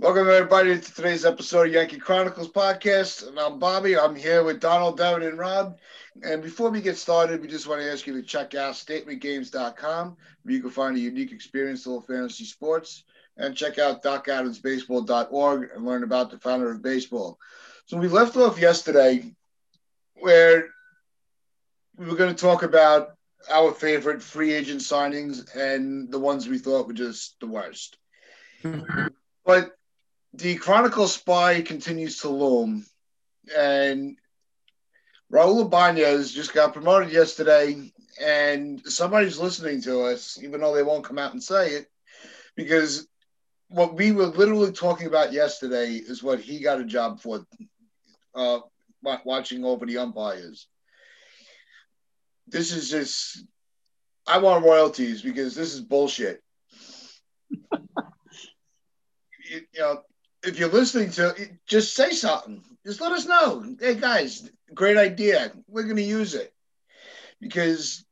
Welcome everybody to today's episode of Yankee Chronicles podcast. And I'm Bobby. I'm here with Donald, Devin, and Rob. And before we get started, we just want to ask you to check out statementgames.com where you can find a unique experience of fantasy sports. And check out docadamsbaseball.org and learn about the founder of baseball. So we left off yesterday where we were going to talk about our favorite free agent signings and the ones we thought were just the worst. but the Chronicle spy continues to loom, and Raul Ibanez just got promoted yesterday, and somebody's listening to us, even though they won't come out and say it, because what we were literally talking about yesterday is what he got a job for, uh, watching over the umpires. This is just, I want royalties because this is bullshit. you know, if you're listening to it, just say something. Just let us know. Hey guys, great idea. We're going to use it because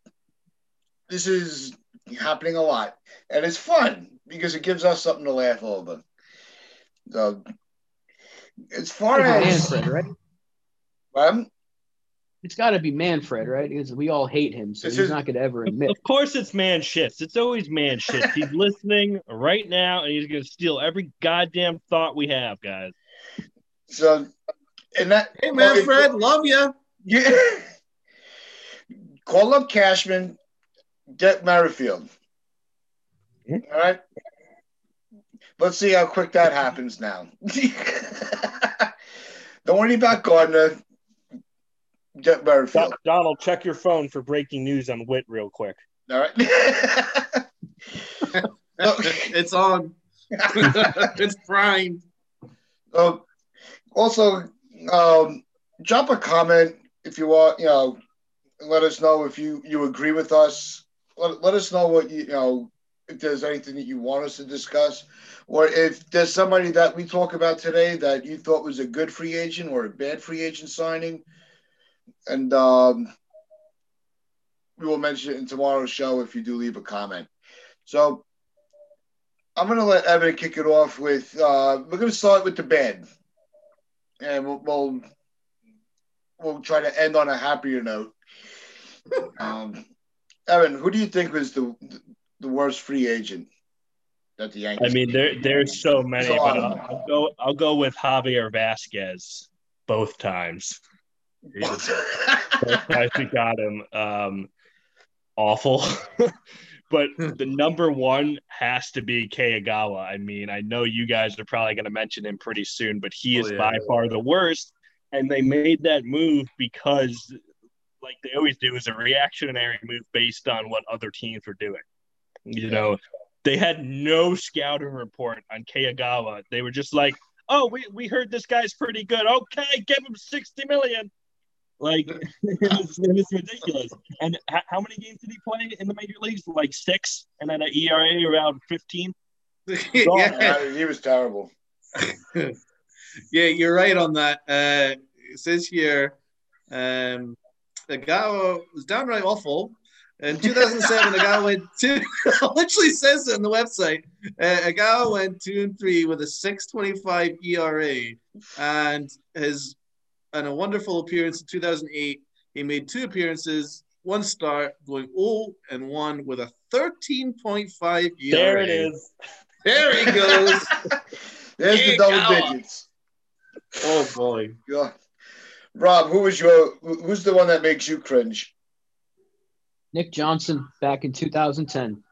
this is happening a lot and it's fun because it gives us something to laugh over. So, as far as Manfred, right? Um, It's got to be Manfred, right? Because we all hate him, so This he's is- not going to ever admit. Of course, it's man shifts. It's always man shifts. He's listening right now, and he's going to steal every goddamn thought we have, guys. so, and that Hey, Manfred, love you. Yeah. Call up Cashman, get Merrifield. Hmm? All right. Let's see how quick that happens now. Don't worry about Gardner. Get Merrifield. Donald, check your phone for breaking news on Whit real quick. All right. it's on. it's primed. Um, also, um, drop a comment if you want. You know, let us know if you you agree with us. Let, let us know what you, you know if there's anything that you want us to discuss, or if there's somebody that we talk about today that you thought was a good free agent or a bad free agent signing, and um, we will mention it in tomorrow's show if you do leave a comment. So. I'm going to let Evan kick it off with. Uh, we're going to start with the bed, and we'll, we'll we'll try to end on a happier note. Um, Evan, who do you think was the the worst free agent that the Yankees? I mean, there there's so many, There's a lot but of I'll. I'll go I'll go with Javier Vázquez both times. Times we got him. Um, awful. but the number one has to be Kei Igawa. I mean, I know you guys are probably going to mention him pretty soon, but he Oh, is yeah. by far the worst. And they made that move because, like they always do, is a reactionary move based on what other teams were doing. You know, they had no scouting report on Kei Igawa. They were just like, "Oh, we, we heard this guy's pretty good. Okay, give him sixty million. Like it was, it was ridiculous. And h- how many games did he play in the major leagues? Like six, and then an ERA around fifteen. yeah. Uh, he was terrible. yeah, you're right on that. Uh, it says here, um, the guy was downright awful. In 2007, the guy went two. literally says it on the website. Uh, a guy went two and three with a 6.25 ERA, and his and a wonderful appearance in 2008. He made two appearances, one start, going 0 and one with a 13.5 ERA. There it is. There he goes. There's the double go. digits. oh boy. Yeah. Rob, who was your? Who's the one that makes you cringe? Nick Johnson back in 2010.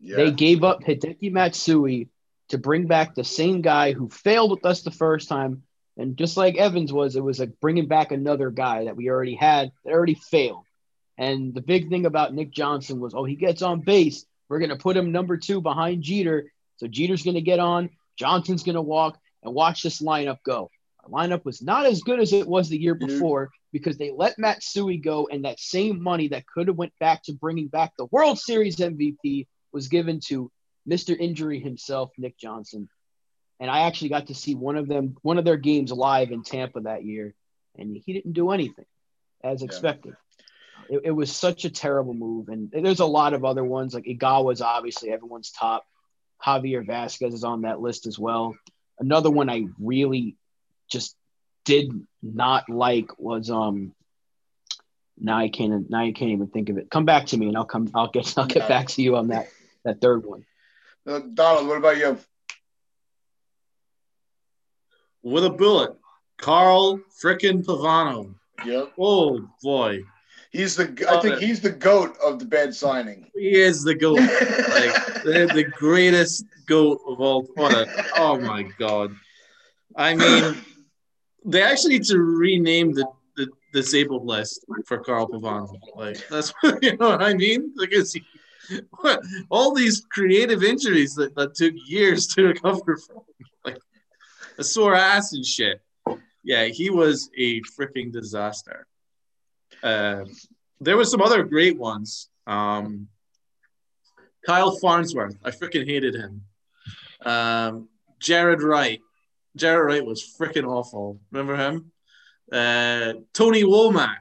Yeah. They gave up Hideki Matsui to bring back the same guy who failed with us the first time. And just like Evans was, it was like bringing back another guy that we already had that already failed. And the big thing about Nick Johnson was, oh, he gets on base. We're going to put him number two behind Jeter. So Jeter's going to get on, Johnson's going to walk, and watch this lineup go. Our lineup was not as good as it was the year Mhm. before because they let Matsui go, and that same money that could have went back to bringing back the World Series MVP was given to Mr. Injury himself, Nick Johnson. And I actually got to see one of them, one of their games live in Tampa that year, and he didn't do anything as Yeah. expected. It, it was such a terrible move, and there's a lot of other ones like Igawa's obviously everyone's top. Javier Vázquez is on that list as well. another one I really just did not like was um. Now I can't. Now I can't even think of it. Come back to me, and I'll come. I'll get. I'll get back to you on that. That third one. Uh, Donald, what about you? With a bullet, Carl frickin' Pavano. Yep. Oh boy, He's the. I think he's the goat of the bad signing. he is the goat. like the, the greatest goat of all. What a, oh my god! I mean, they actually need to rename the, the disabled list for Carl Pavano. Like that's you know what I mean? What, all these creative injuries that, that took years to recover from, like a sore ass and shit. Yeah, he was a freaking disaster. Uh, there was some other great ones. Um, Kyle Farnsworth, I freaking hated him. Um, Jaret Wright, Jaret Wright was freaking awful. Remember him? Uh, Tony Womack,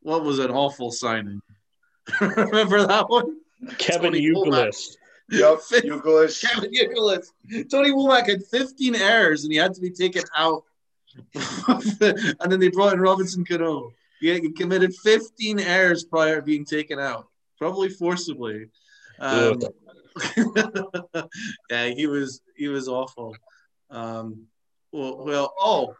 what was an awful signing? Remember that one? Kevin Youkilis. Yep. Youkilis. Kevin. Tony Womack had 15 errors and he had to be taken out. and then they brought in Robinson Cano. He, he committed 15 errors prior to being taken out, probably forcibly. Um, yeah, he was he was awful. Um, well, well, oh,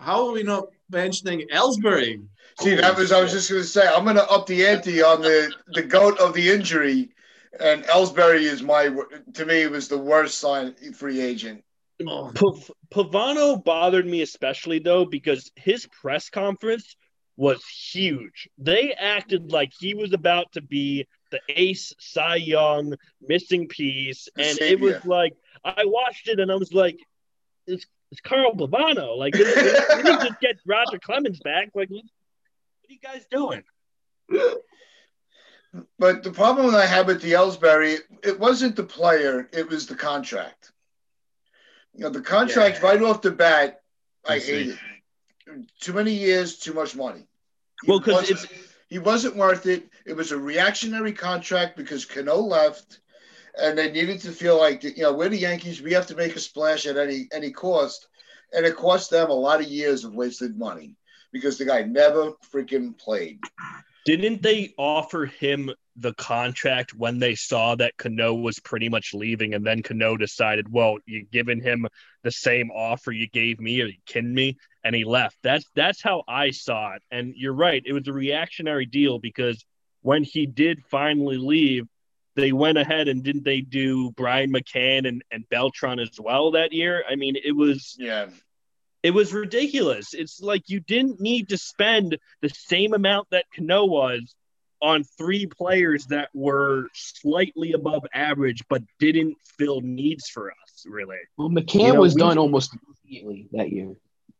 how are we not mentioning Ellsbury? See, that was I was just going to say I'm going to up the ante on the the goat of the injury, and Ellsbury is my to me was the worst sign free agent. Oh, Pav- Pavano bothered me especially though because his press conference was huge. They acted like he was about to be the ace, Cy Young, missing piece, The and it was like I watched it and I was like, "It's it's Carl Pavano. Like, we didn't just get Roger Clemens back. Like, what are you guys doing?" But the problem that I had with the Ellsbury, it wasn't the player, it was the contract. You know, the contract Yeah. right off the bat, I I see. hated. Too many years, too much money. He Well, 'cause wasn't- it's- he wasn't worth it. It was a reactionary contract because Cano left, and they needed to feel like you know we're the Yankees. We have to make a splash at any any cost, and it cost them a lot of years of wasted money because the guy never freaking played. Didn't they offer him the contract when they saw that Cano was pretty much leaving, and then Cano decided, well, you're giving him the same offer you gave me? Are you kidding me? And he left. That's that's how I saw it. And you're right, it was a reactionary deal because when he did finally leave, they went ahead and didn't they do Brian McCann and, and Beltran as well that year? I mean, it was Yeah, it was ridiculous. It's like you didn't need to spend the same amount that Cano was on three players that were slightly above average but didn't fill needs for us, really. Well, McCann You know, was we- done almost immediately that year.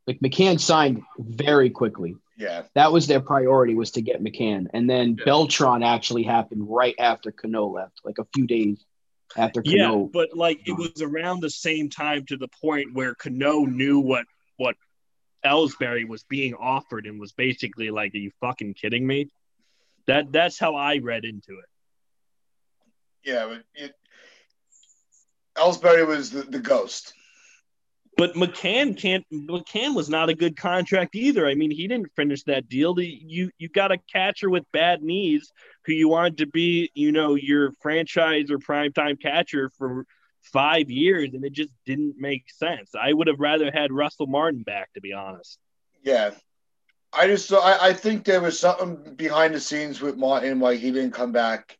Like McCann signed very quickly. yeah. That was their priority was to get McCann, and then Yeah. Beltran actually happened right after Cano left, like a few days after Cano. Yeah, Cano. but like it was around the same time to the point where Cano knew what what Ellsbury was being offered and was basically like, "Are you fucking kidding me?" That that's how I read into it. Yeah, but it, Ellsbury was the, the ghost. But McCann can't. McCann was not a good contract either. I mean, he didn't finish that deal. The, you you got a catcher with bad knees who you wanted to be, you know, your franchise or primetime catcher for five years, and it just didn't make sense. I would have rather had Russell Martin back, to be honest. Yeah. I just saw, I, I think there was something behind the scenes with Martin why he didn't come back.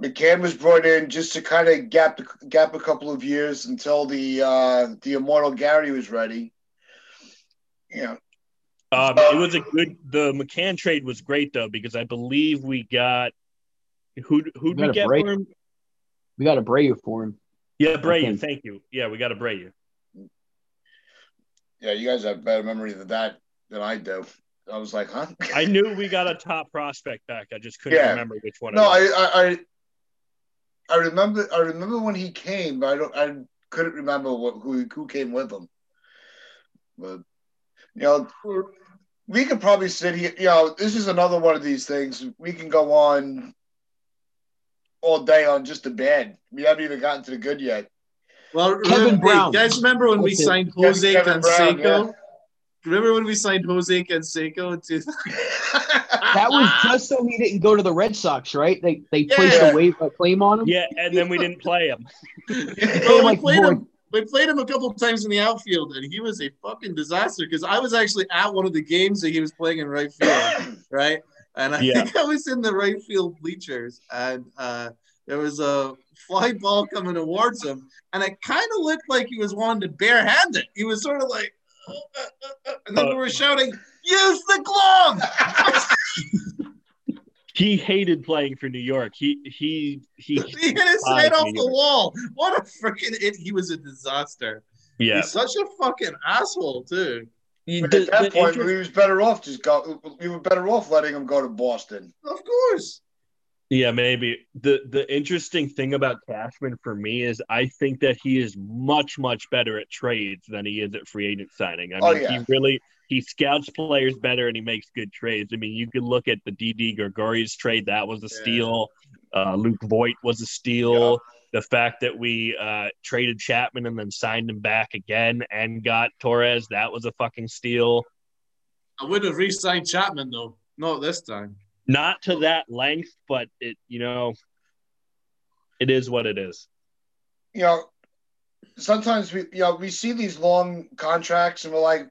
McCann was brought in just to kind of gap gap a couple of years until the uh, the immortal Gary was ready. Yeah, Um, it was a good. The McCann trade was great though because I believe we got who who We we got get break. for him? we got a Brayer for him. Yeah, Bray. think. Thank you. Yeah, we got a Bray. yeah. You guys have better memory than that than I do. I was like, huh? I knew we got a top prospect back. I just couldn't Yeah. remember which one. it no, was. I, I, I, I remember. I remember when he came, but I don't. I couldn't remember what, who who came with him. But you know, we could probably sit here. You know, this is another one of these things. We can go on all day on just the bad. We haven't even gotten to the good yet. Well, Kevin remember, Brown. guys, remember when we That's it. signed Jose Kevin Brown, Canseco? yeah. Remember when we signed Jose Canseco? To, That was just so he didn't go to the Red Sox, right? They they placed a waive a claim on him. Yeah, and then we didn't play him. well, we like, played boy. him. We played him a couple of times in the outfield, and he was a fucking disaster. Because I was actually at one of the games that he was playing in right field, right? And I Yeah. think I was in the right field bleachers, and uh, there was a fly ball coming towards him, and it kind of looked like he was wanting to barehand it. He was sort of like, uh, uh, uh, uh, and then we were shouting, "Use the glove!" He hated playing for New York. He he he. he hit his head off New the York. wall. What a freaking it! He was a disaster. Yeah, He's such a fucking asshole too. You- At that point, inter- we was better off just go. We were better off letting him go to Boston. Of course. Yeah, maybe. The the interesting thing about Cashman for me is I think that he is much, much better at trades than he is at free agent signing. I mean, Oh, yeah. he really he scouts players better and he makes good trades. I mean, you could look at the Didi Gregorius trade, that was a Yeah. steal. Uh, Luke Voit was a steal. The fact that we uh, traded Chapman and then signed him back again and got Torres, that was a fucking steal. I would have re-signed Chapman though. Not this time. Not to that length, but it, you know, it is what it is. You know, sometimes we, you know, we see these long contracts and we're like,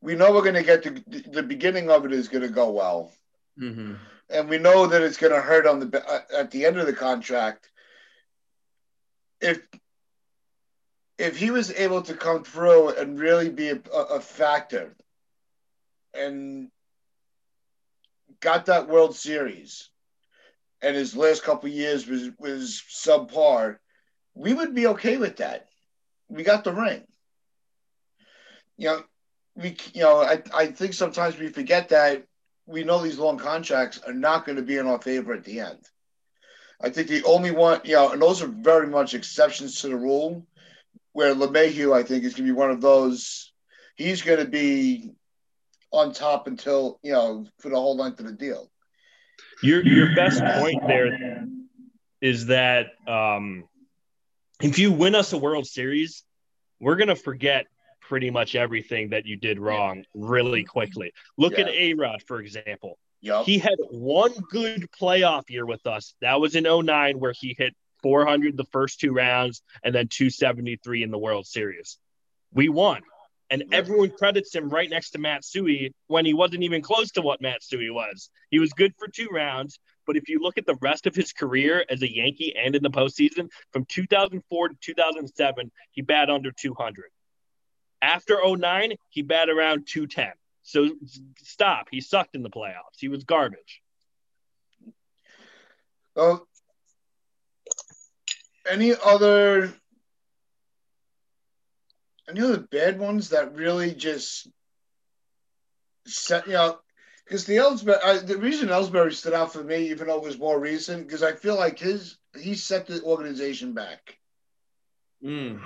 we know we're going to get the the beginning of it is going to go well, Mm-hmm. and we know that it's going to hurt on the uh, at the end of the contract. If if he was able to come through and really be a, a factor, and got that World Series, and his last couple years was was subpar, we would be okay with that. We got the ring. You know, we you know I I think sometimes we forget that we know these long contracts are not going to be in our favor at the end. I think the only one, you know, and those are very much exceptions to the rule. Where LeMahieu, I think, is going to be one of those. He's going to be on top until you know for the whole length of the deal. Your your best point there is that um, if you win us a World Series, we're gonna forget pretty much everything that you did wrong really quickly. Look at A Rod, for example. Yep. He had one good playoff year with us. That was in 09 where he hit 400 the first two rounds and then 273 in the World Series. We won. And everyone credits him right next to Matsui when he wasn't even close to what Matsui was. He was good for two rounds, but if you look at the rest of his career as a Yankee and in the postseason, from 2004 to 2007, he batted under 200. After 09, he batted around 210. So stop. He sucked in the playoffs. He was garbage. So, any other any other bad ones that really just set you know? Because the Ellsbury, I, the reason Ellsbury stood out for me, even though it was more recent, because I feel like his he set the organization back. Mm.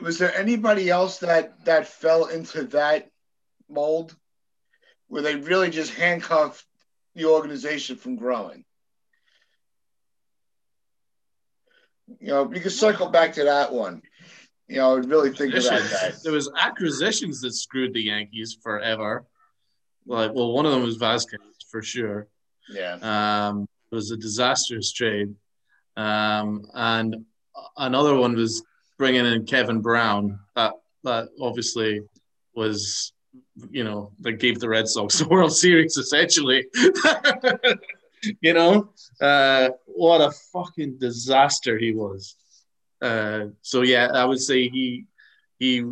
Was there anybody else that that fell into that mold, where they really just handcuffed the organization from growing? You know, you can circle back to that one. You know, and really think about that. There was acquisitions that screwed the Yankees forever. Like, well, one of them was Vázquez for sure. Yeah. Um, it was a disastrous trade, um, and another one was bringing in Kevin Brown. That that obviously was, you know, that gave the Red Sox the World Series essentially. you know, uh, what a fucking disaster he was. Uh, so yeah, I would say he he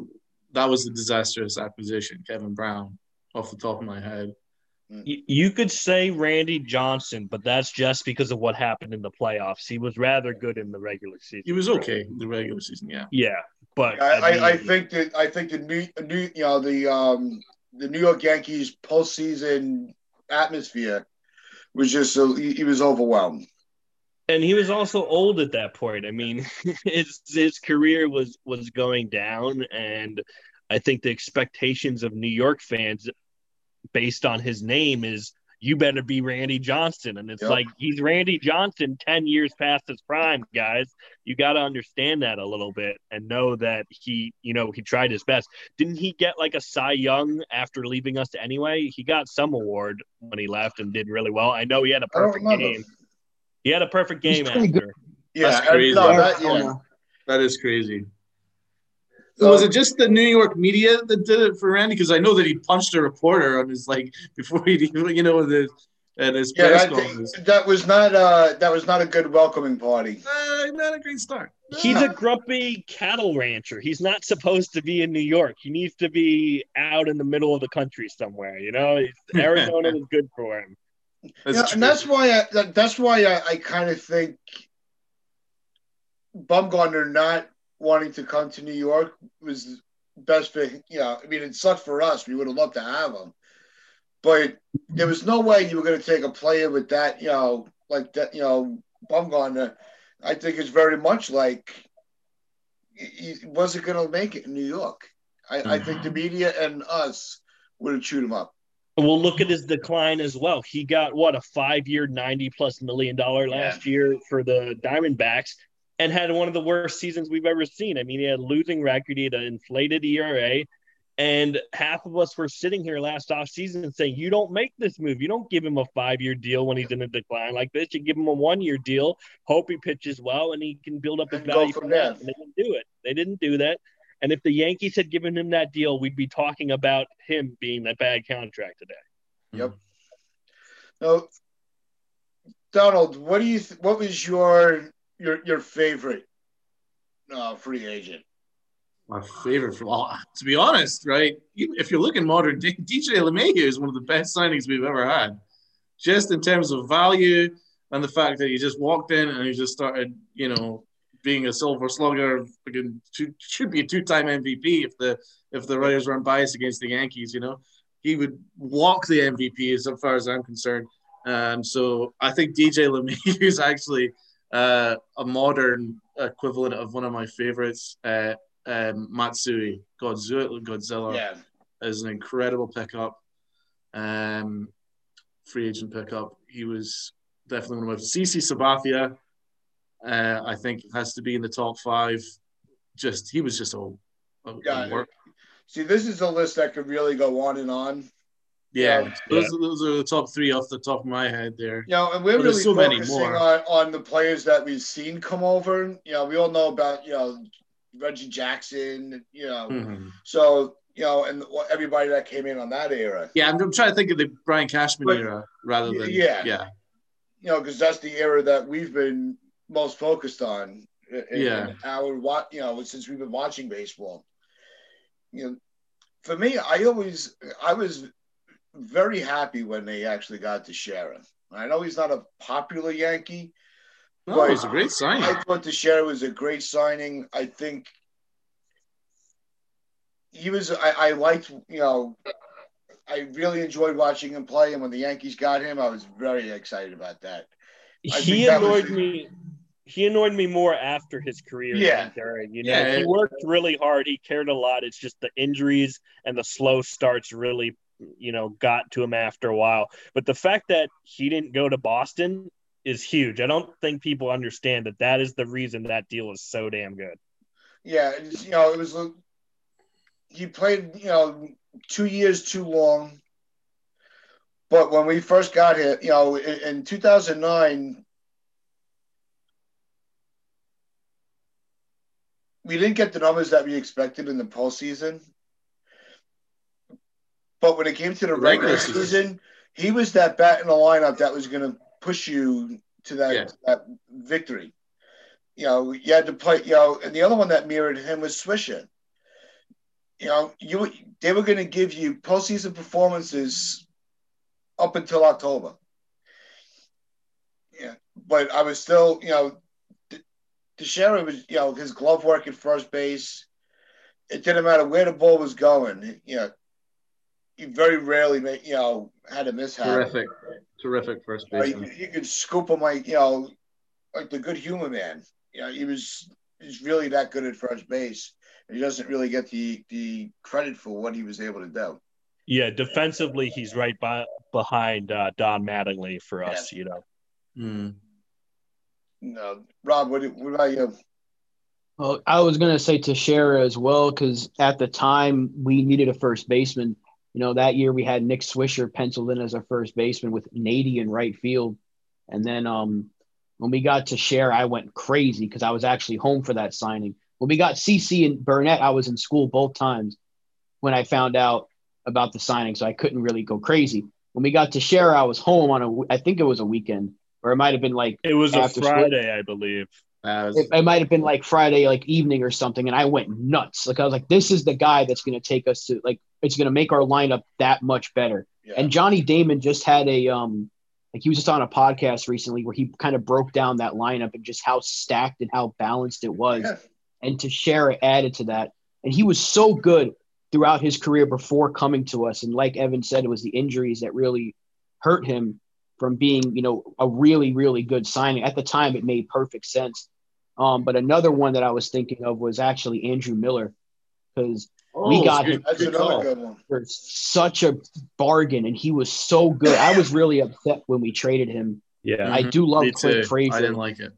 that was a disastrous acquisition, Kevin Brown, off the top of my head. Y- You could say Randy Johnson, but that's just because of what happened in the playoffs. He was rather good in the regular season. He was okay in the regular season, yeah. Yeah, but I, I, I think that I think the new, new you know the um the New York Yankees postseason atmosphere was just so he, he was overwhelmed. and he was also old at that point. I mean, his his career was was going down, and I think the expectations of New York fans, based on his name, is you better be Randy Johnson. And it's Yep. like he's Randy Johnson 10 years past his prime, guys. You got to understand that a little bit and know that he, you know, he tried his best. Didn't he get like a Cy Young after leaving us anyway? He got some award when he left and did really well. I know he had a perfect remember. game. He had a perfect game after. good. Yeah, That's I- no, that, yeah. That is crazy. So- was it just the New York media that did it for Randy? Because I know that he punched a reporter on his like before he, even you know, the at his Yeah, press that, conference. that was not uh that was not a good welcoming party. Uh, not a great start. He's a grumpy cattle rancher. He's not supposed to be in New York. He needs to be out in the middle of the country somewhere. You know, Arizona is good for him. That's Yeah, and that's why I, that, that's why I, I kind of think Bumgarner not wanting to come to New York was best for you know. I mean, it sucked for us. We would have loved to have him, but there was no way you were going to take a player with that, you know, like that, you know, Bumgarner. Uh, I think it's very much like he he wasn't going to make it in New York. I, I think the media and us would have chewed him up. Well, look at his decline as well. He got what a five-year, ninety-plus million dollar last year for the Diamondbacks, and had one of the worst seasons we've ever seen. I mean, he had a losing record, he had an inflated ERA, and half of us were sitting here last offseason saying, "You don't make this move. You don't give him a five-year deal when he's in a decline like this. You give him a one-year deal, hope he pitches well, and he can build up his value from from that." And they didn't do it. They didn't do that. And if the Yankees had given him that deal, we'd be talking about him being that bad contract today. Yep. Now, Donald, what do you? Th- what was your your your favorite uh, free agent? My favorite from all, to be honest, right? If you're looking modern, DJ LeMahieu is one of the best signings we've ever had, just in terms of value and the fact that he just walked in and he just started, you know, being a silver slugger. Should be a two-time MVP if the if the writers were unbiased against the Yankees. You know, he would walk the MVP as far as I'm concerned. Um, so I think DJ LeMahieu is actually uh, a modern equivalent of one of my favorites. Uh, um, Matsui Godzilla, Godzilla Yeah, is an incredible pickup. Um, free agent pickup. He was definitely one of my CC Sabathia. Uh, I think has to be in the top five. Just he was just a, a, a work. see, this is a list that could really go on and on. Yeah, Yeah. those, those are the top three off the top of my head there. You know, and we're Well, really there's so many focusing more. on on the players that we've seen come over. You know, we all know about you know Reggie Jackson. You know, Mhm. so you know, and everybody that came in on that era. Yeah, I'm, I'm trying to think of the Brian Cashman But- era rather than Yeah. yeah. you know, because that's the era that we've been most focused on. in- in Yeah. our wa- you know, since we've been watching baseball. You know, for me, I always I was very happy when they actually got Teixeira. I know he's not a popular Yankee. No, it was a great sign. I thought Teixeira was a great signing. I think he was. I, I liked. You know, I really enjoyed watching him play, and when the Yankees got him, I was very excited about that. I he think that was- annoyed me. He annoyed me more after his career Yeah. than during. You know, Yeah. he worked really hard. He cared a lot. It's just the injuries and the slow starts really, you know, got to him after a while. But the fact that he didn't go to Boston is huge. I don't think people understand that. That is the reason that deal is so damn good. Yeah, you know, it was. He played, you know, two years too long. But when we first got here, you know, in, in 2009, we didn't get the numbers that we expected in the postseason. But when it came to the regular Regular season. season, he was that bat in the lineup that was going to push you to that, Yeah. that victory. You know, you had to play, you know, and the other one that mirrored him was Swisher. You know, you they were going to give you postseason performances up until October. Yeah, but I was still, you know, Teixeira was, you know, his glove work at first base. It didn't matter where the ball was going. You know, he very rarely, made, you know, had a mishap. Terrific, terrific first You, know, baseman. you, you could scoop him like, you know, like the good humor man. You know, he was he's really that good at first base. And he doesn't really get the the credit for what he was able to do. Yeah, defensively, he's right by, behind uh, Don Mattingly for us. Yeah. You know, Hmm. No, Rob, what, what about you? Well, I was gonna say Teixeira as well because at the time we needed a first baseman. You know, that year we had Nick Swisher penciled in as our first baseman with Nady in right field, and then um, when we got Teixeira, I went crazy because I was actually home for that signing. When we got CC and Burnett, I was in school both times when I found out about the signing, so I couldn't really go crazy. When we got Teixeira, I was home on a, I think it was a weekend, or it might have been like it was a After school. Friday, I believe. Was- it, it might have been like Friday, like evening or something, and I went nuts. Like I was like, this is the guy that's going to take us to like it's going to make our lineup that much better. Yeah. And Johnny Damon just had a um like he was just on a podcast recently where he kind of broke down that lineup and just how stacked and how balanced it was. Yeah. And Teixeira added to that, and he was so good throughout his career before coming to us. And like Evan said, it was the injuries that really hurt him from being, you know, a really, really good signing. At the time, it made perfect sense. Um, but another one that I was thinking of was actually Andrew Miller because We Oh, got him. That's good another call. good one. for such a bargain, and he was so good. I was really upset when we traded him. Yeah, I do love Me Clint too. Frazier, I didn't like it.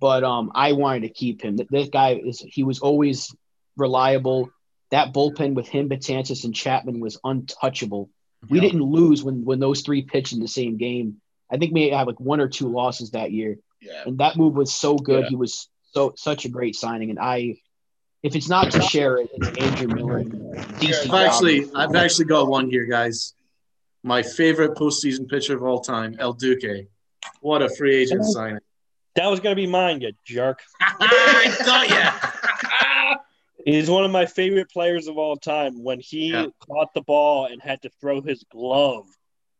but um, I wanted to keep him. Th- This guy is he was always reliable. That bullpen with him, Betances, and Chapman was untouchable. We didn't lose when when those three pitched in the same game. I think we had like one or two losses that year, Yeah. and that move was so good. Yeah. He was so such a great signing, and I. If it's not Teixeira, it's Andrew Miller. and DC I've actually, I've actually got one here, guys. My favorite postseason pitcher of all time, El Duque. What a free agent signing! that was gonna be mine, you jerk. I got ya. He's one of my favorite players of all time. When he Yeah. caught the ball and had to throw his glove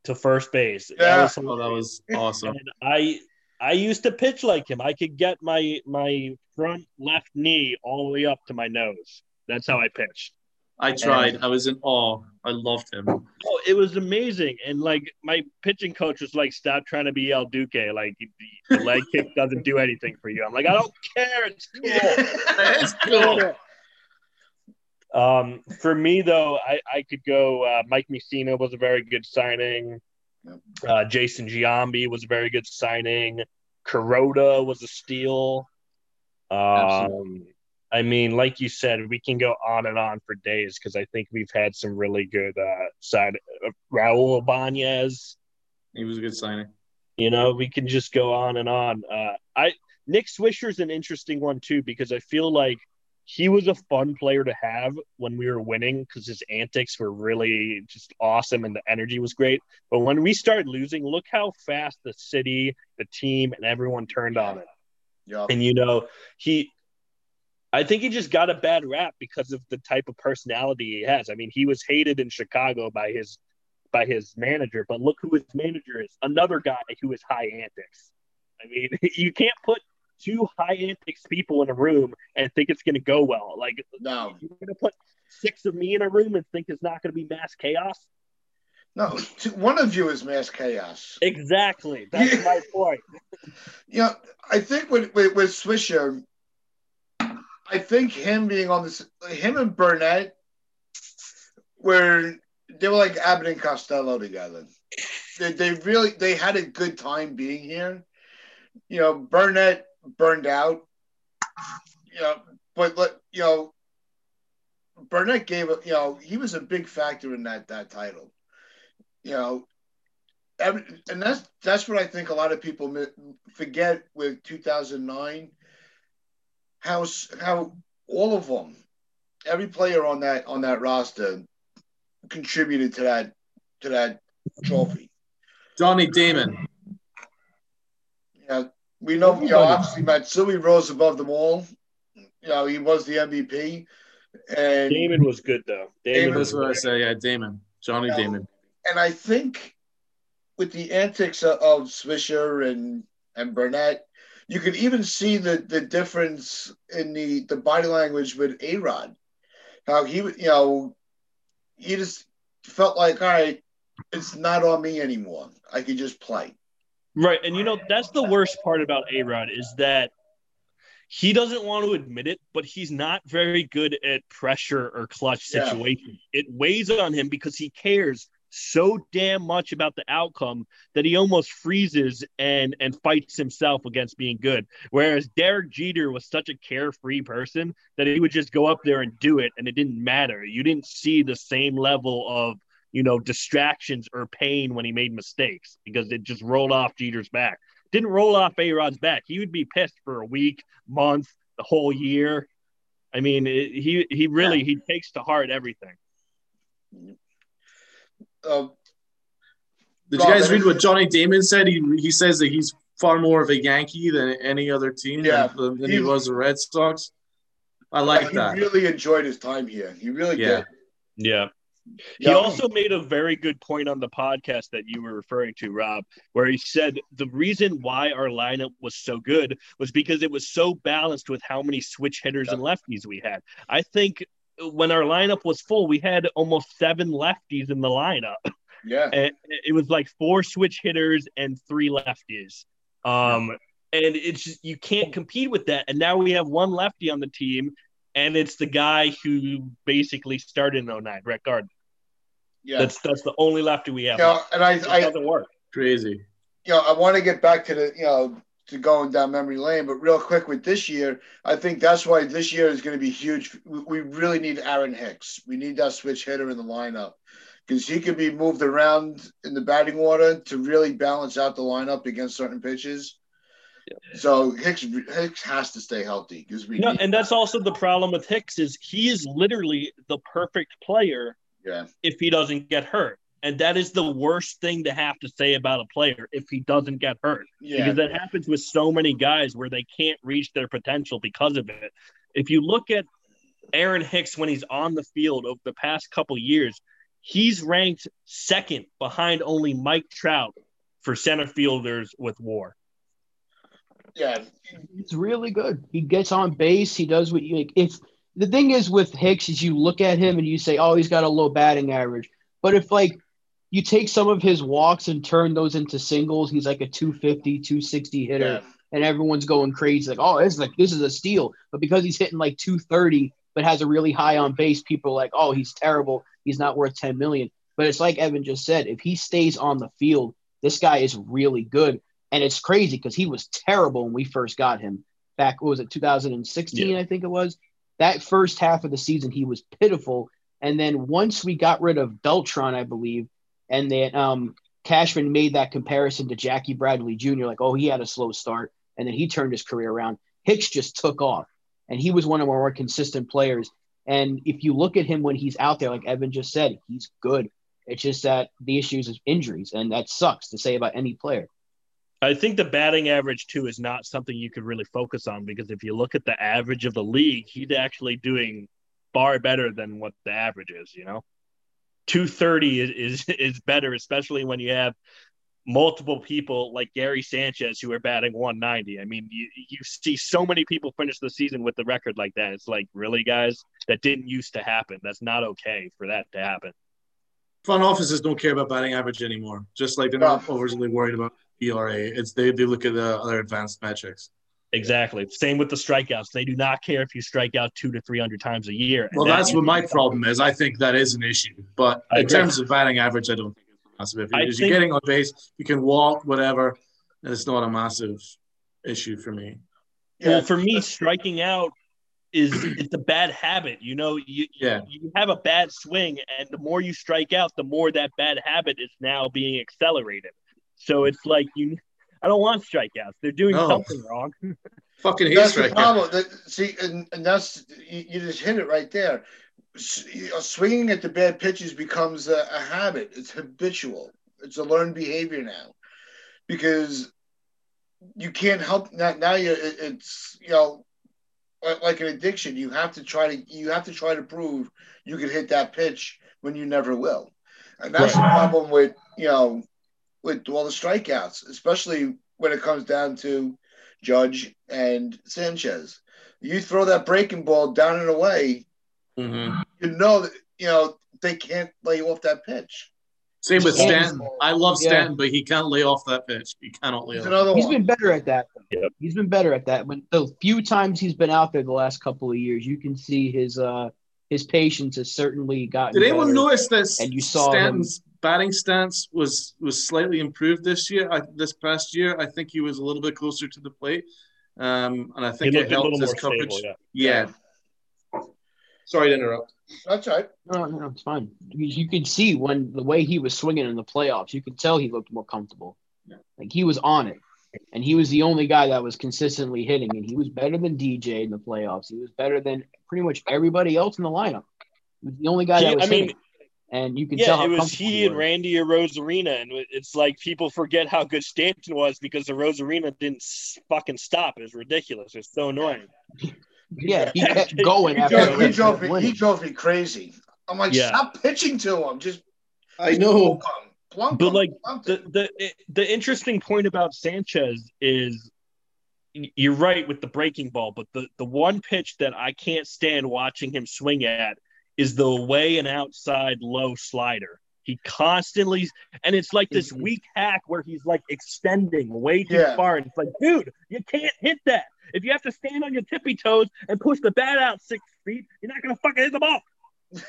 to first base, Yeah. that was Oh, that was awesome. And I I used to pitch like him. I could get my my front left knee all the way up to my nose. That's how I pitched. I tried. I was in awe. I loved him. Oh, it was amazing. And like my pitching coach was like, "Stop trying to be El Duque. Like the, the leg kick doesn't do anything for you." I'm like, "I don't care. It's cool." It's cool. Um, for me though, I, I could go. Uh, Mike Mussina was a very good signing. Uh, Jason Giambi was a very good signing. Kuroda was a steal. Um, Absolutely. I mean, like you said, we can go on and on for days because I think we've had some really good uh, side. Uh, Raul Ibanez, He was a good signing. you know, we can just go on and on. Uh, I Nick Swisher's an interesting one too because I feel like he was a fun player to have when we were winning because his antics were really just awesome and the energy was great. But when we started losing, look how fast the city, the team, and everyone turned on him. Yup. And you know, he I think he just got a bad rap because of the type of personality he has. I mean, he was hated in Chicago by his by his manager, but look who his manager is. Another guy who is high antics. I mean, you can't put two high antics people in a room and think it's going to go well. Like No, you're going to put six of me in a room and think it's not going to be mass chaos. no. One of you is mass chaos. Exactly. That's Yeah. my point. You know, I think with with, with Swisher, I think him being on this, him and Burnett, were they were like Abbott and Costello together. They, they really they had a good time being here. You know, Burnett burned out. You know, but let you know, Burnett gave you know he was a big factor in that that title. You know, and that's that's what I think a lot of people forget with 2009. How how all of them, every player on that on that roster, contributed to that to that trophy. Johnny Damon. You know, we know you know obviously Matsui rose above them all. You know, he was the MVP, and Damon was good though. Damon Damon was That's what I say. Yeah, Damon. Johnny Yeah. Damon. and I think with the antics of, of Swisher and and Burnett, you could even see the the difference in the the body language with A Rod. How he would- you know he just felt like all right, it's not on me anymore. I could just play. Right, and you know that's the worst part about A Rod is that he doesn't want to admit it, but he's not very good at pressure or clutch Yeah. situations. It weighs on him because he cares so damn much about the outcome that he almost freezes and and fights himself against being good. Whereas Derek Jeter was such a carefree person that he would just go up there and do it, and it didn't matter. You didn't see the same level of you know distractions or pain when he made mistakes because it just rolled off Jeter's back. Didn't roll off A Rod's back. He would be pissed for a week, month, the whole year. I mean, it, he he really he takes to heart everything. Uh, Did Rob, you guys read what Johnny Damon said? He he says that he's far more of a Yankee than any other team Yeah. than, than he He- was the Red Sox. I like he that. really enjoyed his time here. He really Yeah. did. Yeah. He Yeah. also made a very good point on the podcast that you were referring to, Rob, where he said the reason why our lineup was so good was because it was so balanced with how many switch hitters and lefties we had. I think when our lineup was full, we had almost seven lefties in the lineup. Yeah. And it was like four switch hitters and three lefties. Um, and it's just, you can't compete with that. And now we have one lefty on the team, and it's the guy who basically started in 09, Brett Gardner. Yeah. That's that's the only lefty we have. you know, left. and I, It I, doesn't work. Crazy. you know, I want to get back to the, you know, to going down memory lane, but real quick with this year, I think that's why this year is going to be huge. We, we really need Aaron Hicks. We need that switch hitter in the lineup because he could be moved around in the batting order to really balance out the lineup against certain pitches. So Hicks Hicks has to stay healthy because we No, and that's also the problem with Hicks is he is literally the perfect player yeah if he doesn't get hurt. And that is the worst thing to have to say about a player if he doesn't get hurt. yeah because that happens with so many guys where they can't reach their potential because of it. If you look at Aaron Hicks when he's on the field over the past couple years, he's ranked second behind only Mike Trout for center fielders with WAR. Yeah He's really good. He gets on base. He does what you like. If the thing is with Hicks is you look at him and you say, oh, he's got a low batting average. But if like you take some of his walks and turn those into singles, he's like a 250, 260 hitter. yeah and everyone's going crazy, like, oh, this is like this is a steal. But because he's hitting like 230, but has a really high on base, people are like, oh, he's terrible. He's not worth 10 million. But it's like Evan just said, if he stays on the field, this guy is really good. And it's crazy because he was terrible when we first got him back. What was it, 2016? I think it was. That first half of the season, he was pitiful. And then once we got rid of Beltran, I believe, and then um, Cashman made that comparison to Jackie Bradley Jr., like, oh, he had a slow start and then he turned his career around. Hicks just took off, and he was one of our more consistent players. And if you look at him when he's out there, like Evan just said, he's good. It's just that the issues is injuries, and that sucks to say about any player. I think the batting average too is not something you could really focus on because if you look at the average of the league, he's actually doing far better than what the average is. You know, two thirty is, is is better, especially when you have multiple people like Gary Sanchez who are batting 190. I mean, you, you see so many people finish the season with the record like that. It's like, really, guys, that didn't used to happen. That's not okay for that to happen. Front offices don't care about batting average anymore. Just like they're not overly worried about ERA. It's they, they look at the other advanced metrics. Exactly. Same with the strikeouts. They do not care if you strike out two to 300 times a year. Well, that's is- what my problem is. I think that is an issue. But I in agree. terms of batting average, I don't think it's massive. If you're, think- you're getting on base, you can walk, whatever. and It's not a massive issue for me. yeah Well, for me, striking out is it's a bad habit. You know, you Yeah. you have a bad swing, and the more you strike out, the more that bad habit is now being accelerated. So it's like you, I don't want strikeouts. They're doing No. something wrong. Fucking hate That's the problem. That, see, and, and that's you, you just hit it right there. S- Swinging at the bad pitches becomes a, a habit. It's habitual. It's a learned behavior now, because you can't help now. Now you it, it's you know like, like an addiction. You have to try to you have to try to prove you can hit that pitch when you never will, and that's the problem with you know with all the strikeouts, especially when it comes down to Judge and Sanchez. You throw that breaking ball down and away, Mhm. you know that you know they can't lay off that pitch. Same with Stanton. Stanton. I love Yeah. Stanton, but he can't lay off that pitch. He cannot lay He's off. another He's one. been better at that. Yep. He's been better at that. When the few times he's been out there the last couple of years, you can see his uh his patience has certainly gotten. Did anyone better. notice that And you saw Stanton's batting stance was was slightly improved this year? I, this past year, I think he was a little bit closer to the plate, um, and I think looked it a helped little his more coverage. stable. Yeah. yeah. Sorry to interrupt. That's right. No, no, it's fine. You, you could see when the way he was swinging in the playoffs, you could tell he looked more comfortable. Yeah. Like he was on it, and he was the only guy that was consistently hitting, and he was better than DJ in the playoffs. He was better than pretty much everybody else in the lineup. He was the only guy He- that was I mean, hitting, and you can tell Yeah, how it was comfortable he and was. Randy Arozarena, and it's like people forget how good Stanton was because the Arozarena didn't fucking stop. It was ridiculous. It's so annoying. Yeah, he kept going He after drove, he drove me. He drove me crazy. I'm like, Yeah. stop pitching to him. Just I know. plunk But, him. like, The the eh, the interesting point about Sanchez is you're right with the breaking ball, but the the one pitch that I can't stand watching him swing at is the way and outside low slider. He constantly, and it's like this weak hack where he's like extending way too Yeah. far. And it's like, dude, you can't hit that. If you have to stand on your tippy toes and push the bat out six feet, you're not gonna fucking hit the ball.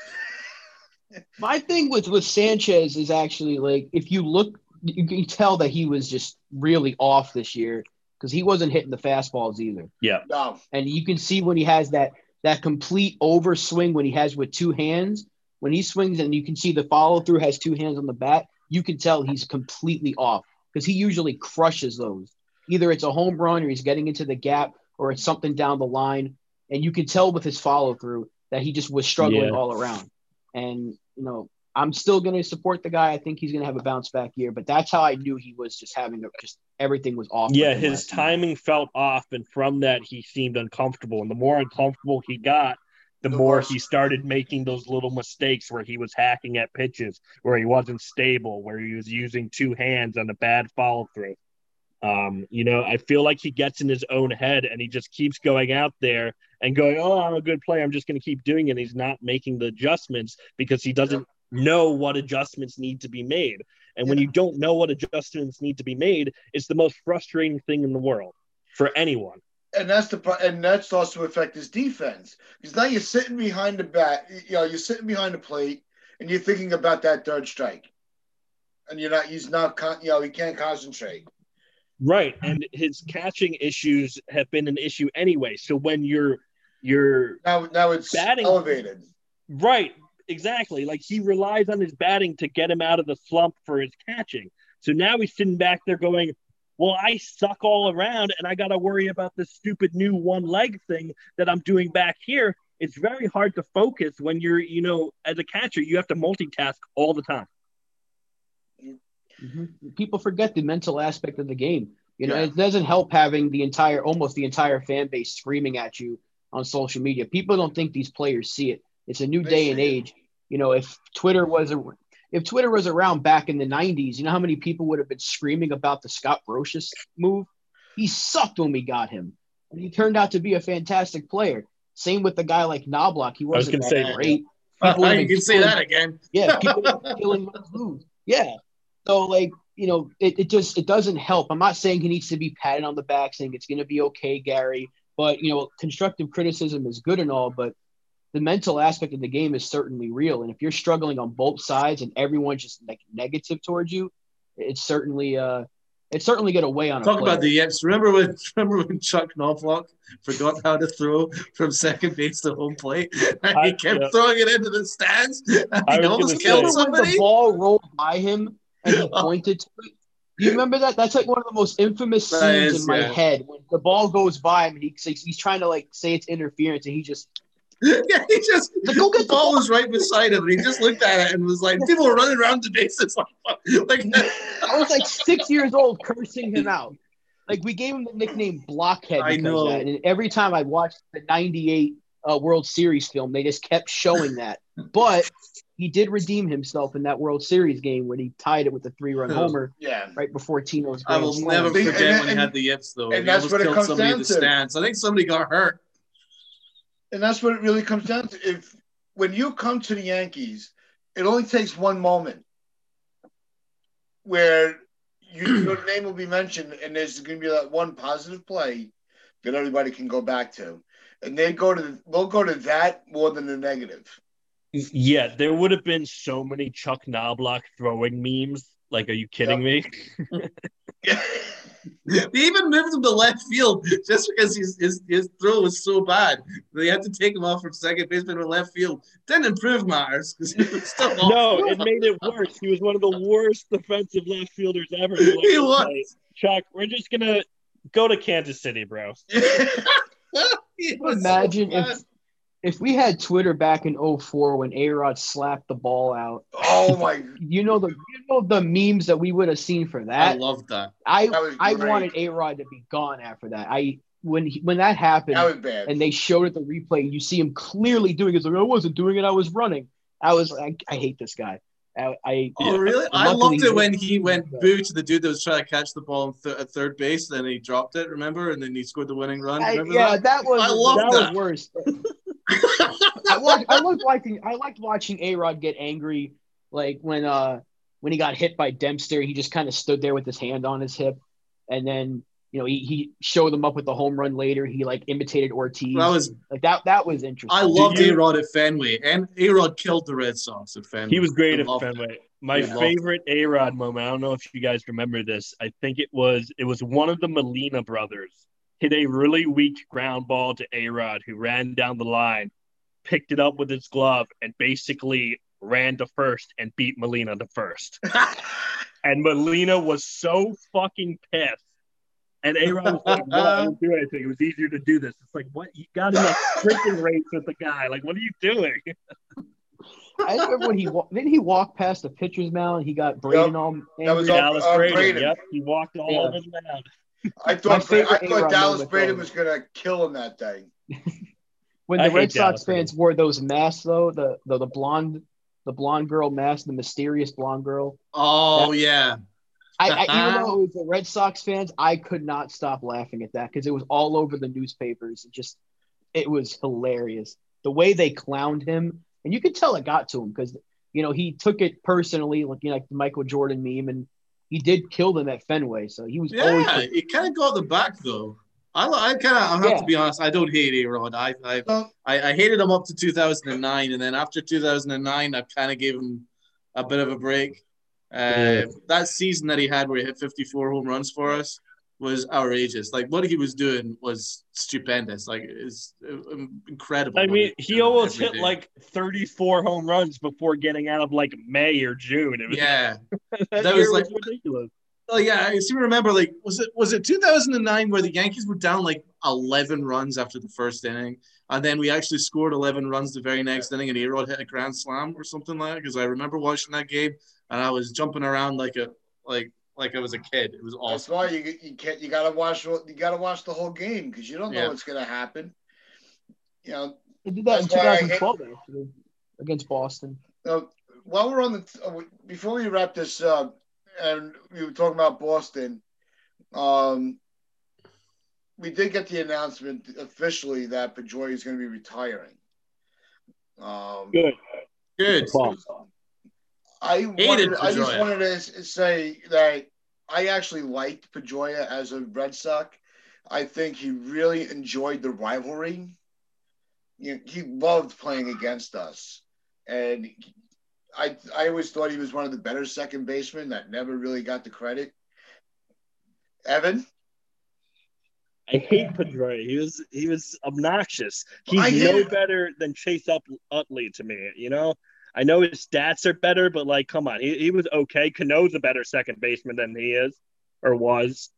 My thing with with Sanchez is actually like if you look, you can tell that he was just really off this year because he wasn't hitting the fastballs either. No. and you can see when he has that that complete overswing when he has with two hands. When he swings and you can see the follow through has two hands on the bat you can tell he's completely off because he usually crushes those. Either it's a home run or he's getting into the gap or it's something down the line. And you can tell with his follow through that he just was struggling Yeah. all around. And you know i'm still going to support the guy i think he's going to have a bounce back year but that's how i knew he was just having a, just everything was off Yeah, his last year. timing felt off, and from that, he seemed uncomfortable. And the more uncomfortable he got, the The more worse. he started making those little mistakes where he was hacking at pitches, where he wasn't stable, where he was using two hands on a bad follow through. Um, you know, I feel like he gets in his own head and he just keeps going out there and going, Oh, I'm a good player. I'm just going to keep doing it. And he's not making the adjustments because he doesn't know what adjustments need to be made. And when you don't know what adjustments need to be made, it's the most frustrating thing in the world for anyone. and that's the pro- and that's also affect his defense because now you're sitting behind the bat, you know, you're sitting behind the plate, and you're thinking about that third strike, and you're not. He's not. Con- you know, he can't concentrate. Right. And his catching issues have been an issue anyway. So when you're you're Now, now it's Batting- elevated. right, exactly. Like he relies on his batting to get him out of the slump for his catching. So now he's sitting back there going, Well, I suck all around and I gotta worry about this stupid new one leg thing that I'm doing back here. It's very hard to focus when you're, you know, as a catcher, you have to multitask all the time. Mhm. People forget the mental aspect of the game. You know, Yeah. it doesn't help having the entire, almost the entire fan base screaming at you on social media. People don't think these players see it. It's a new They day and see it. age. You know, if Twitter was a, if Twitter was around back in the '90s, you know how many people would have been screaming about the Scott Brosius move? He sucked when we got him, and he turned out to be a fantastic player. Same with the guy like Knoblauch. He was wasn't gonna that say- great. People would have you can say that again. yeah, people killing those moves. Yeah. So like, you know, it, it just it doesn't help. I'm not saying he needs to be patted on the back saying it's gonna be okay, Gary. But you know, constructive criticism is good and all, but the mental aspect of the game is certainly real. And if you're struggling on both sides and everyone's just like negative towards you, it's certainly uh it's certainly gonna weigh on a Talk player. about the yips. Remember when remember when Chuck Knoblauch forgot how to throw from second base to home plate? And I- he kept yeah. throwing it into the stands. And I he was almost gonna killed when somebody. the ball rolled by him and he pointed to it? Do you remember that? That's like one of the most infamous scenes That is, in my yeah. head when the ball goes by him and he, he's, he's trying to like say it's interference and he just yeah, he just Like, go get the the ball ball. was right beside him, and he just looked at it and was like, "People were running around the bases like, like I was like six years old cursing him out. Like we gave him the nickname Blockhead I because know. of that. And every time I watched the '98 uh, World Series film, they just kept showing that. But he did redeem himself in that World Series game when he tied it with a three-run homer Yeah. right before Tino's. I will grand slam. never forget and- when he had the yips though. and he that's almost what it killed comes somebody in down the to. stands. I think somebody got hurt. And that's what it really comes down to. If when you come to the Yankees, it only takes one moment. where you, your name will be mentioned, and there's going to be that one positive play that everybody can go back to, and they go to they'll go to that more than the negative. Yeah, there would have been so many Chuck Knoblauch throwing memes. Like, are you kidding me? They even moved him to left field just because his, his, his throw was so bad. They had to take him off from second baseman to left field. Didn't improve matters because he was still off. no, it made it worse. He was one of the worst defensive left fielders ever. You're like, He was. "Okay, Chuck, we're just gonna go to Kansas City, bro. He was so Imagine if bad. If we had Twitter back in 04 when A Rod slapped the ball out. oh my! You know the you know the memes that we would have seen for that. I that. loved that. I That I wanted A Rod to be gone after that. I when he, when that happened That was bad. and they showed it the replay, you see him clearly doing it. It's like I wasn't doing it, I was running. I was like, I hate this guy. I, I Oh, really? I loved it when he he- went boo to the dude that was trying to catch the ball in th- at third base, then he dropped it, remember? And then he scored the winning run. I- yeah, that? that was I love that, that. was worse. I liked, I liked watching I liked watching A Rod get angry, like when uh when he got hit by Dempster, he just kind of stood there with his hand on his hip, and then you know he, he showed them up with the home run later. He like imitated Ortiz. That was like that that was interesting. I loved you- A Rod at Fenway, and A Rod killed the Red Sox at Fenway. He was great I at loved it. Fenway. My I loved favorite A Rod moment. I don't know if you guys remember this. I think it was it was one of the Molina brothers hit a really weak ground ball to A Rod, who ran down the line, picked it up with his glove, and basically ran to first and beat Molina to first. And Molina was so fucking pissed. And A Rod was like, "No, I didn't do anything. It was easier to do this." It's like, what? You got in a freaking race with the guy. Like, what are you doing? I remember when he wa- didn't he walk past the pitcher's mound. He got Braden all angry. That was all- Dallas uh, Braden. Braden. Yep, he walked all Yeah. over the mound. I thought I thought A-Rod Dallas Braden was gonna kill him that day. when I the Red Sox Dallas fans wore those masks though, the, the the blonde the blonde girl mask, the mysterious blonde girl. Oh, yeah. I, I even though it was the Red Sox fans, I could not stop laughing at that because it was all over the newspapers. It just it was hilarious. The way they clowned him, and you could tell it got to him because you know he took it personally, like you know, like the Michael Jordan meme, and he did kill them at Fenway. So he was always Yeah, it kind of got the back, though. I, I kind of, I have Yeah. to be honest, I don't hate Aaron. I, I, Well, I, I hated him up to 2009, and then after 2009, I kind of gave him a bit of a break. Uh, Yeah. That season that he had where he hit 54 home runs for us was outrageous. Like what he was doing was stupendous. Like it's uh, incredible. I mean, he almost hit day. like 34 home runs before getting out of like May or June. It was, yeah. that, that was like- ridiculous. Oh yeah, I seem to remember. Like, was it was it 2009 where the Yankees were down like 11 runs after the first inning, and then we actually scored 11 runs the very next inning, and A-Rod hit a grand slam or something like that. Because I remember watching that game, and I was jumping around like a like like I was a kid. It was awesome. That's awesome. why you you can't you gotta watch you gotta watch the whole game because you don't know Yeah. what's gonna happen. You know, They did that in That's why I hate- 2012 actually, against Boston. uh, while we're on the uh, before we wrap this up, and we were talking about Boston, um, we did get the announcement officially that Pedroia is going to be retiring. Um, Good. Good. Bomb. I wanted, I just wanted to say that I actually liked Pedroia as a Red Sox. I think he really enjoyed the rivalry. You know, he loved playing against us, and I I always thought he was one of the better second basemen that never really got the credit. Evan, I hate Pedroia. He was he was obnoxious. He's no better than Chase Up Utley to me. You know, I know his stats are better, but like, come on, he, he was okay. Cano's a better second baseman than he is or was.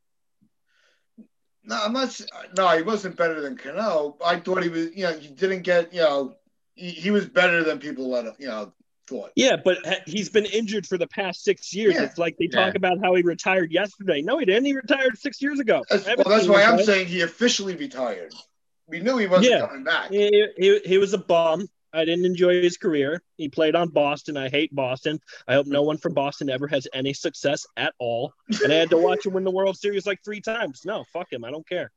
no, I'm not. No, he wasn't better than Cano. I thought he was. You know, he didn't get. You know, he, he was better than people let him. You know, thought. Yeah, but he's been injured for the past six years. Yeah. It's like they talk Yeah. about how he retired yesterday. No, he didn't. He retired six years ago. That's, well, that's why him I'm saying he officially retired. We knew he wasn't Yeah. coming back. He, he, he was a bum. I didn't enjoy his career. He played on Boston. I hate Boston. I hope no one from Boston ever has any success at all. And I had to watch him win the World Series like three times. No, fuck him. I don't care.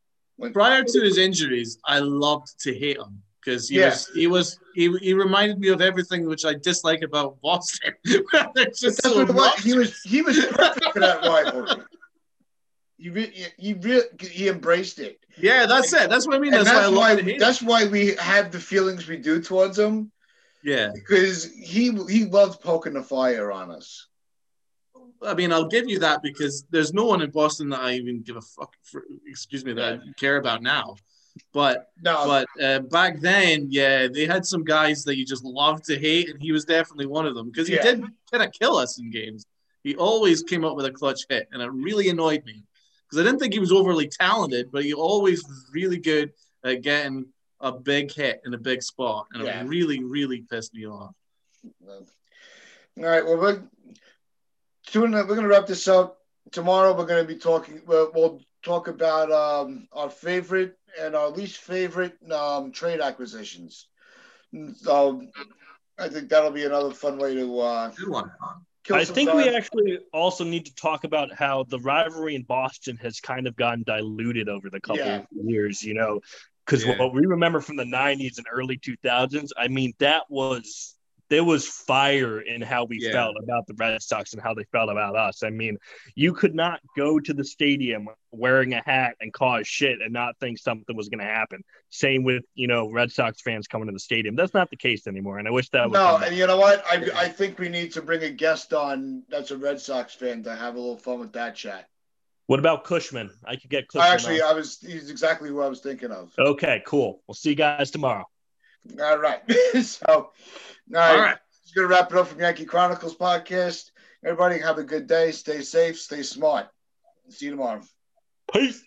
Prior to his injuries, I loved to hate him. because he Yeah. was he was he, he reminded me of everything which I dislike about Boston. Just That's so what it was. rough. He was he was perfect for that rivalry. He re- he re- he embraced it, yeah, that's it. That's what I mean. That's, why I that's love why to that's why we have the feelings we do towards him Yeah, because he he loves poking the fire on us. I mean, I'll give you that because there's no one in Boston that I even give a fuck for. Excuse me, that I care about now. But No, but uh, back then, yeah, they had some guys that you just loved to hate, and he was definitely one of them because he Yeah. did kind of kill us in games. He always came up with a clutch hit, and it really annoyed me because I didn't think he was overly talented, but he always was really good at getting a big hit in a big spot, and Yeah. it really, really pissed me off. All right. Well, we're. We're going to wrap this up. Tomorrow, we're going to be talking. We'll, we'll talk about um, our favorite and our least favorite um, trade acquisitions. So, I think that'll be another fun way to uh, Good one. Kill I some think time. we actually also need to talk about how the rivalry in Boston has kind of gotten diluted over the couple Yeah. of years, you know, because Yeah. what we remember from the 90s and early 2000s, I mean, that was there was fire in how we Yeah. felt about the Red Sox and how they felt about us. I mean, you could not go to the stadium wearing a hat and cause shit and not think something was going to happen. Same with, you know, Red Sox fans coming to the stadium. That's not the case anymore. And I wish that No, and you know what? I, I think we need to bring a guest on that's a Red Sox fan to have a little fun with that chat. What about Cushman? I could get Cushman. I on. actually, I was he's exactly who I was thinking of. Okay, cool. We'll see you guys tomorrow. All right. so, all right. All right. Just gonna wrap it up from Yankee Chronicles podcast. Everybody have a good day. Stay safe. Stay smart. See you tomorrow. Peace.